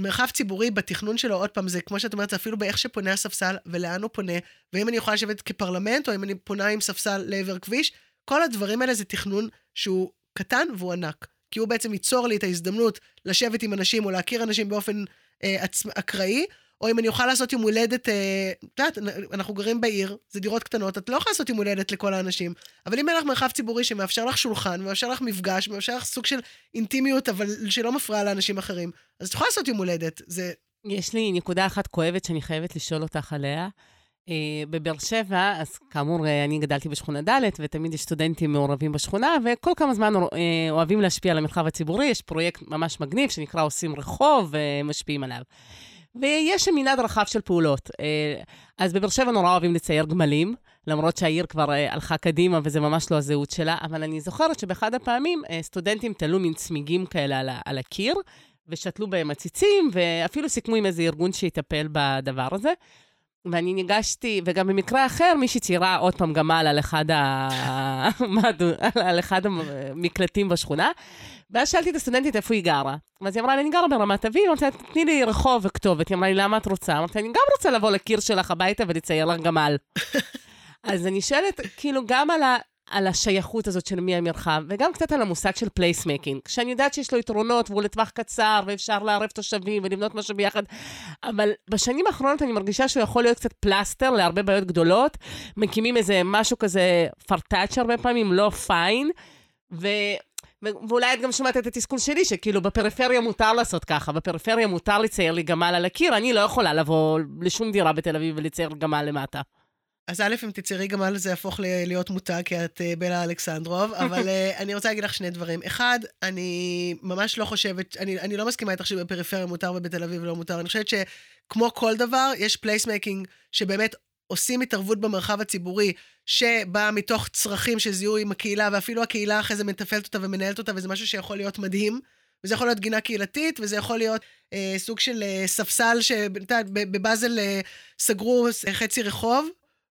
שמרחב ציבורי בתכנון שלו, עוד פעם, זה כמו שאת אומרת, זה אפילו באיך שפונה הספסל ולאן הוא פונה, ואם אני יכולה לשבת כפרלמנט, או אם אני פונה עם ספסל לעבר כביש, כל הדברים האלה זה תכנון שהוא קטן והוא ענק. כי הוא בעצם ייצור לי את ההזדמנות לשבת עם אנשים או להכיר אנשים באופן אה, עצמ, אקראי, או אם אני אוכל לעשות יום הולדת, אה, את יודעת, אנחנו גרים בעיר, זה דירות קטנות, את לא יכולה לעשות יום הולדת לכל האנשים, אבל אם אין לך מרחב ציבורי שמאפשר לך שולחן, מאפשר לך מפגש, מאפשר לך סוג של אינטימיות, אבל שלא מפריע לאנשים אחרים, אז את יכולה לעשות יום הולדת. זה... יש לי נקודה אחת כואבת שאני חייבת לשאול אותך עליה. Uh, בבאר שבע, אז כאמור, uh, אני גדלתי בשכונה ד', ותמיד יש סטודנטים מעורבים בשכונה, וכל כמה זמן אוהבים להשפיע על המרחב הציבורי. יש פרויקט ממש מגניב שנקרא עושים רחוב, ומשפיעים עליו. ויש מנעד רחב של פעולות. Uh, אז בבאר שבע נורא אוהבים לצייר גמלים, למרות שהעיר כבר uh, הלכה קדימה וזה ממש לא הזהות שלה, אבל אני זוכרת שבאחד הפעמים uh, סטודנטים תלו מין צמיגים כאלה על הקיר, ושתלו בהם עציצים, ואפילו סיכמו עם איזה ארגון שיטפל בדבר הזה. ואני ניגשתי, וגם במקרה אחר, מישהי ציירה עוד פעם גמל על אחד, ה... <laughs> על אחד המקלטים בשכונה. ואז שאלתי את הסטודנטית איפה היא גרה. ואז היא אמרה לי, אני גרה ברמת אביב, אמרתי לה, תני לי רחוב וכתובת. היא אמרה לי, למה את רוצה? אמרתי אני גם רוצה לבוא לקיר שלך הביתה ולצייר לך גמל. <laughs> אז אני שואלת, כאילו, גם על, ה, על השייכות הזאת של מי המרחב, וגם קצת על המושג של placemaking, שאני יודעת שיש לו יתרונות והוא לטווח קצר, ואפשר לערב תושבים ולבנות משהו ביחד, אבל בשנים האחרונות אני מרגישה שהוא יכול להיות קצת פלסטר להרבה בעיות גדולות. מקימים איזה משהו כזה פרטאץ' הרבה פעמים, לא fine. ו- ואולי את גם שומעת את התסכול שלי, שכאילו בפריפריה מותר לעשות ככה, בפריפריה מותר לצייר לי גמל על הקיר, אני לא יכולה לבוא לשום דירה בתל אביב ולצייר גמל למטה. אז א', אם תציירי גמל זה יהפוך להיות מותג, כי את אה, בלה אלכסנדרוב, <laughs> אבל אה, אני רוצה להגיד לך שני דברים. אחד, אני ממש לא חושבת, אני, אני לא מסכימה איתך שבפריפריה מותר ובתל אביב לא מותר. אני חושבת שכמו כל דבר, יש placemaking שבאמת עושים התערבות במרחב הציבורי, שבא מתוך צרכים של זיהוי עם הקהילה, ואפילו הקהילה אחרי זה מתפעלת אותה ומנהלת אותה, וזה משהו שיכול להיות מדהים. וזה יכול להיות גינה קהילתית, וזה יכול להיות אה, סוג של אה, ספסל שאת יודעת, בבאזל אה, סגרו חצי רחוב,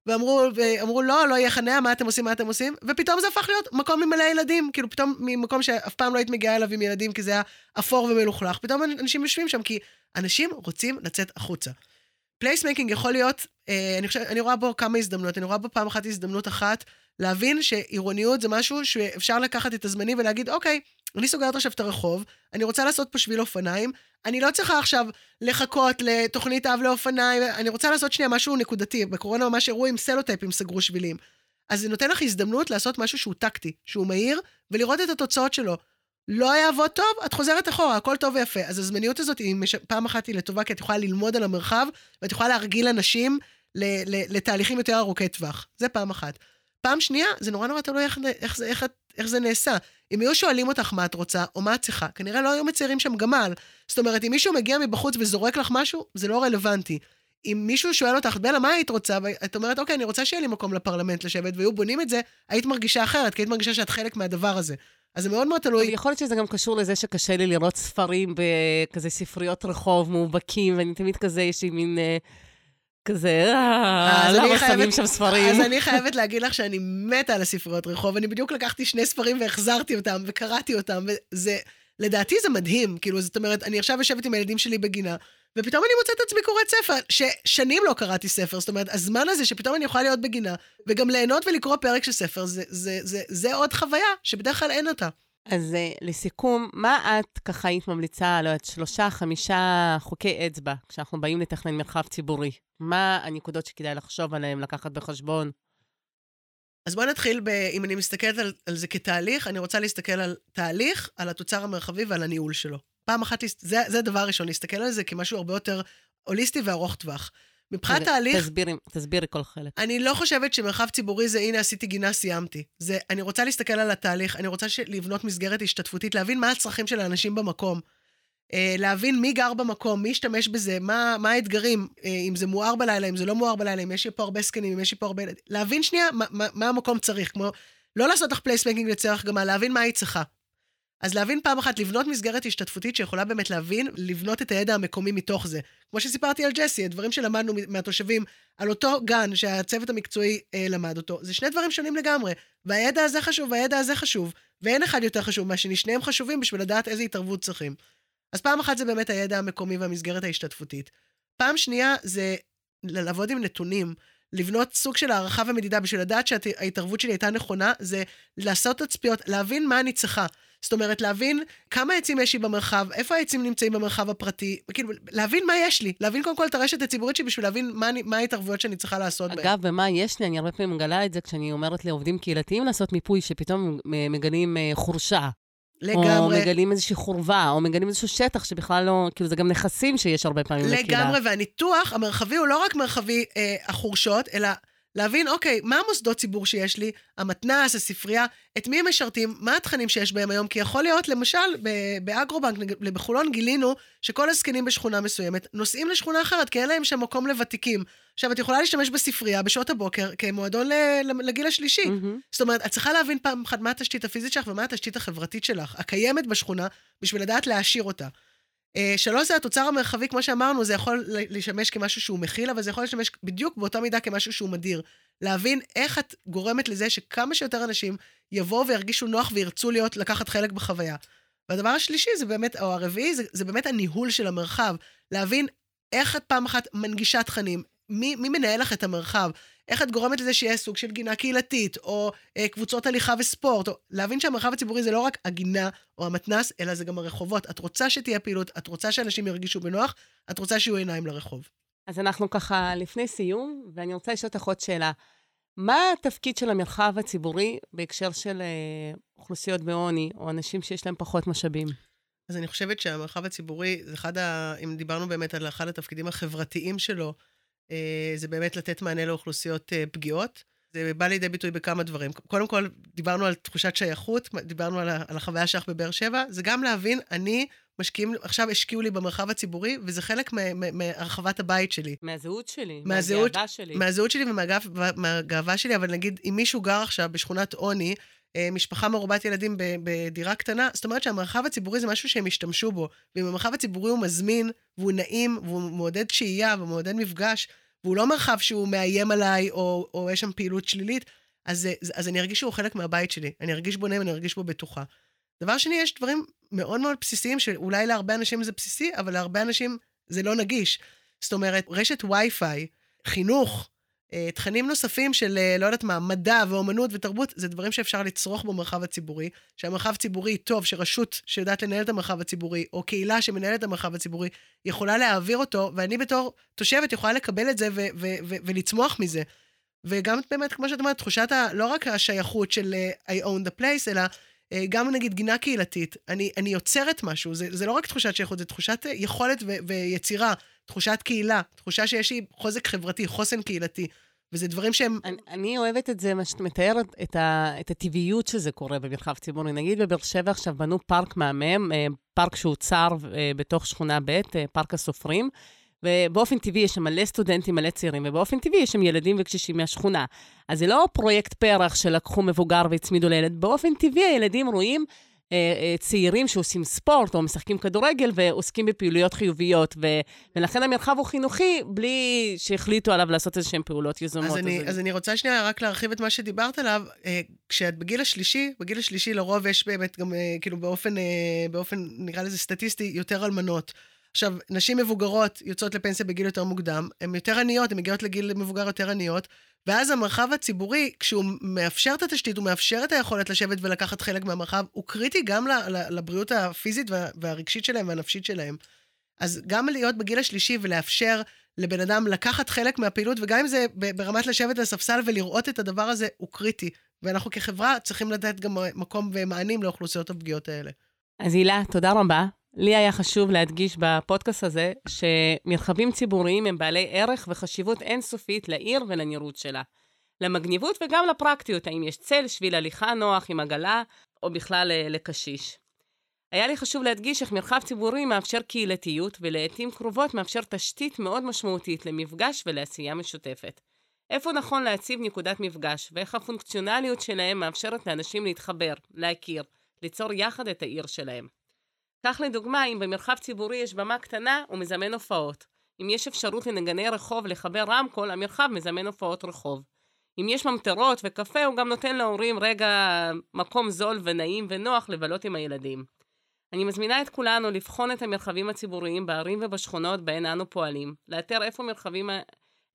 ואמרו, ואמרו, לא, לא יהיה חניה, מה אתם עושים, מה אתם עושים? ופתאום זה הפך להיות מקום עם מלא ילדים, כאילו פתאום ממקום שאף פעם לא היית מגיעה אליו עם ילדים, כי זה היה אפור ומלוכלך, פתאום אנשים יושבים שם, כי אנשים רוצים לצאת החוצה. placemaking יכול להיות, אה, אני, חושב, אני רואה בו כמה הזדמנויות, אני רואה בו פעם אחת הזדמנות אחת, להבין שעירוניות זה משהו שאפשר לקחת את הזמנים ולהגיד, אוקיי, אני סוגרת עכשיו את הרחוב, אני רוצה לעשות פה שביל אופניים, אני לא צריכה עכשיו לחכות לתוכנית אב לאופניים, אני רוצה לעשות שנייה משהו נקודתי. בקורונה ממש הראו עם סלוטייפים סגרו שבילים. אז זה נותן לך הזדמנות לעשות משהו שהוא טקטי, שהוא מהיר, ולראות את התוצאות שלו. לא יעבוד טוב, את חוזרת אחורה, הכל טוב ויפה. אז הזמניות הזאת, היא מש... פעם אחת היא לטובה, כי את יכולה ללמוד על המרחב, ואת יכולה להרגיל אנשים ל... ל... לתהליכים יותר ארוכי טווח. זה פעם אחת. פעם שנייה, זה נורא נורא תלוי איך, איך, זה, איך, איך זה נעשה. אם היו שואלים אותך מה את רוצה, או מה את צריכה, כנראה לא היו מציירים שם גמל. זאת אומרת, אם מישהו מגיע מבחוץ וזורק לך משהו, זה לא רלוונטי. אם מישהו שואל אותך, בלה, מה היית רוצה? ואת אומרת, אוקיי, אני רוצה שיהיה לי מקום לפרלמנט לשבת, והיו בונים את זה, היית מרגישה אחרת, כי היית מרגישה שאת חלק מהדבר הזה. אז זה מאוד מאוד תלוי. יכול להיות שזה גם קשור לזה שקשה לי לראות ספרים בכזה ספריות רחוב מאובקים, ואני תמיד כזה, יש לי מין... אה, כזה, אה, למה שמים שם ספרים? אז אני חייבת להגיד לך שאני מתה על הספריות רחוב. אני בדיוק לקחתי שני ספרים והחזרתי אותם, וקראתי אותם, וזה לדעתי זה מדהים, כאילו, זאת אומרת, אני עכשיו יושבת עם הילדים שלי בגינה, ופתאום אני מוצאת את עצמי קוראת ספר, ששנים לא קראתי ספר, זאת אומרת, הזמן הזה שפתאום אני יכולה להיות בגינה, וגם ליהנות ולקרוא פרק של ספר, זה, זה, זה, זה עוד חוויה שבדרך כלל אין אותה. אז uh, לסיכום, מה את ככה היית ממליצה, לא יודעת, שלושה, חמישה חוקי אצבע, כשאנחנו באים לתכנן מרחב ציבורי? מה הנקודות שכדאי לחשוב עליהן, לקחת בחשבון? אז בואי נתחיל, ב, אם אני מסתכלת על, על זה כתהליך, אני רוצה להסתכל על תהליך, על התוצר המרחבי ועל הניהול שלו. פעם אחת, זה, זה הדבר הראשון, להסתכל על זה כמשהו הרבה יותר הוליסטי וארוך טווח. מבחינת תהליך... תסבירי, תסבירי כל חלק. אני לא חושבת שמרחב ציבורי זה, הנה, עשיתי גינה, סיימתי. זה, אני רוצה להסתכל על התהליך, אני רוצה לבנות מסגרת השתתפותית, להבין מה הצרכים של האנשים במקום. אה, להבין מי גר במקום, מי ישתמש בזה, מה, מה האתגרים, אה, אם זה מואר בלילה, אם זה לא מואר בלילה, אם יש לי פה הרבה זקנים, אם יש לי פה הרבה... להבין שנייה מה, מה, מה המקום צריך, כמו... לא לעשות לך placemaking לצורך דוגמה, להבין מה היא צריכה. אז להבין פעם אחת, לבנות מסגרת השתתפותית שיכולה באמת להבין, לבנות את הידע המקומי מתוך זה. כמו שסיפרתי על ג'סי, הדברים שלמדנו מהתושבים על אותו גן שהצוות המקצועי אה, למד אותו, זה שני דברים שונים לגמרי. והידע הזה חשוב והידע הזה חשוב, ואין אחד יותר חשוב מהשני, שניהם חשובים בשביל לדעת איזה התערבות צריכים. אז פעם אחת זה באמת הידע המקומי והמסגרת ההשתתפותית. פעם שנייה זה לעבוד עם נתונים. לבנות סוג של הערכה ומדידה בשביל לדעת שההתערבות שלי הייתה נכונה, זה לעשות תצפיות, להבין מה אני צריכה. זאת אומרת, להבין כמה עצים יש לי במרחב, איפה העצים נמצאים במרחב הפרטי, כאילו, להבין מה יש לי, להבין קודם כל את הרשת הציבורית שלי בשביל להבין מה, מה ההתערבויות שאני צריכה לעשות בהן. אגב, ומה יש לי, אני הרבה פעמים מגלה את זה כשאני אומרת לעובדים קהילתיים לעשות מיפוי, שפתאום מגלים אה, חורשה. לגמרי. או מגלים איזושהי חורבה, או מגלים איזשהו שטח שבכלל לא, כאילו זה גם נכסים שיש הרבה פעמים לקהילה. לגמרי, והניתוח המרחבי הוא לא רק מרחבי אה, החורשות, אלא להבין, אוקיי, מה המוסדות ציבור שיש לי, המתנ"ס, הספרייה, את מי הם משרתים, מה התכנים שיש בהם היום, כי יכול להיות, למשל, באגרובנק, בחולון גילינו שכל הזקנים בשכונה מסוימת נוסעים לשכונה אחרת, כי אין להם שם מקום לוותיקים. עכשיו, את יכולה להשתמש בספרייה בשעות הבוקר כמועדון לגיל השלישי. Mm-hmm. זאת אומרת, את צריכה להבין פעם אחת מה התשתית הפיזית שלך ומה התשתית החברתית שלך, הקיימת בשכונה, בשביל לדעת להעשיר אותה. אה, שלוש זה התוצר המרחבי, כמו שאמרנו, זה יכול לשמש כמשהו שהוא מכיל, אבל זה יכול לשמש בדיוק באותה מידה כמשהו שהוא מדיר. להבין איך את גורמת לזה שכמה שיותר אנשים יבואו וירגישו נוח וירצו להיות, לקחת חלק בחוויה. והדבר השלישי זה באמת, או הרביעי, זה, זה באמת הניהול של המרחב. להבין איך את פעם אחת מנגישה תכנים, מי, מי מנהל לך את המרחב, איך את גורמת לזה שיהיה סוג של גינה קהילתית, או אה, קבוצות הליכה וספורט, או להבין שהמרחב הציבורי זה לא רק הגינה או המתנ"ס, אלא זה גם הרחובות. את רוצה שתהיה פעילות, את רוצה שאנשים ירגישו בנוח, את רוצה שיהיו עיניים לרחוב. אז אנחנו ככה לפני סיום, ואני רוצה לשאול אותך עוד שאלה. מה התפקיד של המרחב הציבורי בהקשר של אה, אוכלוסיות בעוני, או אנשים שיש להם פחות משאבים? אז אני חושבת שהמרחב הציבורי, זה אחד ה... אם דיברנו באמת על אחד התפקידים החברתיים שלו, זה באמת לתת מענה לאוכלוסיות אה, פגיעות. זה בא לידי ביטוי בכמה דברים. קודם כל, דיברנו על תחושת שייכות, דיברנו על, על החוויה שלך בבאר שבע, זה גם להבין, אני, משקיעים, עכשיו השקיעו לי במרחב הציבורי, וזה חלק מהרחבת הבית שלי. מהזהות שלי, מהזהות, מהגאווה שלי. מהזהות שלי ומהגאווה שלי, אבל נגיד, אם מישהו גר עכשיו בשכונת עוני, אה, משפחה מרובת ילדים בדירה קטנה, זאת אומרת שהמרחב הציבורי זה משהו שהם השתמשו בו. ואם המרחב הציבורי הוא מזמין, והוא נעים, והוא מעודד שהייה, ומעודד מפגש, והוא לא מרחב שהוא מאיים עליי, או, או יש שם פעילות שלילית, אז, אז אני ארגיש שהוא חלק מהבית שלי. אני ארגיש בו נעים, אני ארגיש בו בטוחה. דבר שני, יש דברים מאוד מאוד בסיסיים, שאולי להרבה אנשים זה בסיסי, אבל להרבה אנשים זה לא נגיש. זאת אומרת, רשת וי-פיי, חינוך, אה, תכנים נוספים של, אה, לא יודעת מה, מדע ואומנות ותרבות, זה דברים שאפשר לצרוך במרחב הציבורי, שהמרחב הציבורי טוב, שרשות שיודעת לנהל את המרחב הציבורי, או קהילה שמנהלת את המרחב הציבורי, יכולה להעביר אותו, ואני בתור תושבת יכולה לקבל את זה ו- ו- ו- ולצמוח מזה. וגם באמת, כמו שאת אומרת, תחושת ה... לא רק השייכות של uh, I own the place, אלא uh, גם נגיד גינה קהילתית. אני, אני יוצרת משהו, זה, זה לא רק תחושת שייכות, זה תחושת יכולת ו- ויצירה. תחושת קהילה, תחושה שיש לי חוזק חברתי, חוסן קהילתי. וזה דברים שהם... אני, אני אוהבת את זה, מה שאת מתארת, את, ה, את הטבעיות שזה קורה במרחב ציבורי. נגיד בבאר שבע עכשיו בנו פארק מהמם, אה, פארק שהוצר אה, בתוך שכונה ב', אה, פארק הסופרים, ובאופן טבעי יש שם מלא סטודנטים, מלא צעירים, ובאופן טבעי יש שם ילדים וקשישים מהשכונה. אז זה לא פרויקט פרח שלקחו מבוגר והצמידו לילד, באופן טבעי הילדים רואים צעירים שעושים ספורט או משחקים כדורגל ועוסקים בפעילויות חיוביות, ו, ולכן המרחב הוא חינוכי בלי שהחליטו עליו לעשות איזשהן פעולות יזומות. אז אני, אז אני רוצה שנייה רק להרחיב את מה שדיברת עליו. אה, כשאת בגיל השלישי, בגיל השלישי לרוב יש באמת גם, אה, כאילו באופן, אה, באופן, נקרא לזה סטטיסטי, יותר אלמנות. עכשיו, נשים מבוגרות יוצאות לפנסיה בגיל יותר מוקדם, הן יותר עניות, הן מגיעות לגיל מבוגר יותר עניות, ואז המרחב הציבורי, כשהוא מאפשר את התשתית, הוא מאפשר את היכולת לשבת ולקחת חלק מהמרחב, הוא קריטי גם לבריאות הפיזית והרגשית שלהם והנפשית שלהם. אז גם להיות בגיל השלישי ולאפשר לבן אדם לקחת חלק מהפעילות, וגם אם זה ברמת לשבת על הספסל ולראות את הדבר הזה, הוא קריטי. ואנחנו כחברה צריכים לתת גם מקום ומענים לאוכלוסיות הפגיעות האלה. אז הילה, תודה רבה. לי היה חשוב להדגיש בפודקאסט הזה שמרחבים ציבוריים הם בעלי ערך וחשיבות אינסופית לעיר ולנראות שלה. למגניבות וגם לפרקטיות, האם יש צל, שביל הליכה נוח עם עגלה, או בכלל אה, לקשיש. היה לי חשוב להדגיש איך מרחב ציבורי מאפשר קהילתיות, ולעיתים קרובות מאפשר תשתית מאוד משמעותית למפגש ולעשייה משותפת. איפה נכון להציב נקודת מפגש, ואיך הפונקציונליות שלהם מאפשרת לאנשים להתחבר, להכיר, ליצור יחד את העיר שלהם. כך לדוגמה, אם במרחב ציבורי יש במה קטנה, הוא מזמן הופעות. אם יש אפשרות לנגני רחוב לחבר רמקול, המרחב מזמן הופעות רחוב. אם יש ממטרות וקפה, הוא גם נותן להורים רגע מקום זול ונעים ונוח לבלות עם הילדים. אני מזמינה את כולנו לבחון את המרחבים הציבוריים בערים ובשכונות בהן אנו פועלים, לאתר איפה, מרחבים,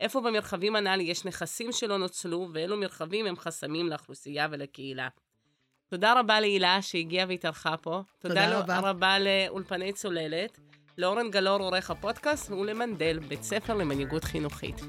איפה במרחבים הנ"ל יש נכסים שלא נוצלו ואילו מרחבים הם חסמים לאוכלוסייה ולקהילה. תודה רבה להילה שהגיעה והתארחה פה. תודה, תודה רבה. רבה לאולפני צוללת, לאורן גלאור עורך הפודקאסט ולמנדל, בית ספר למנהיגות חינוכית.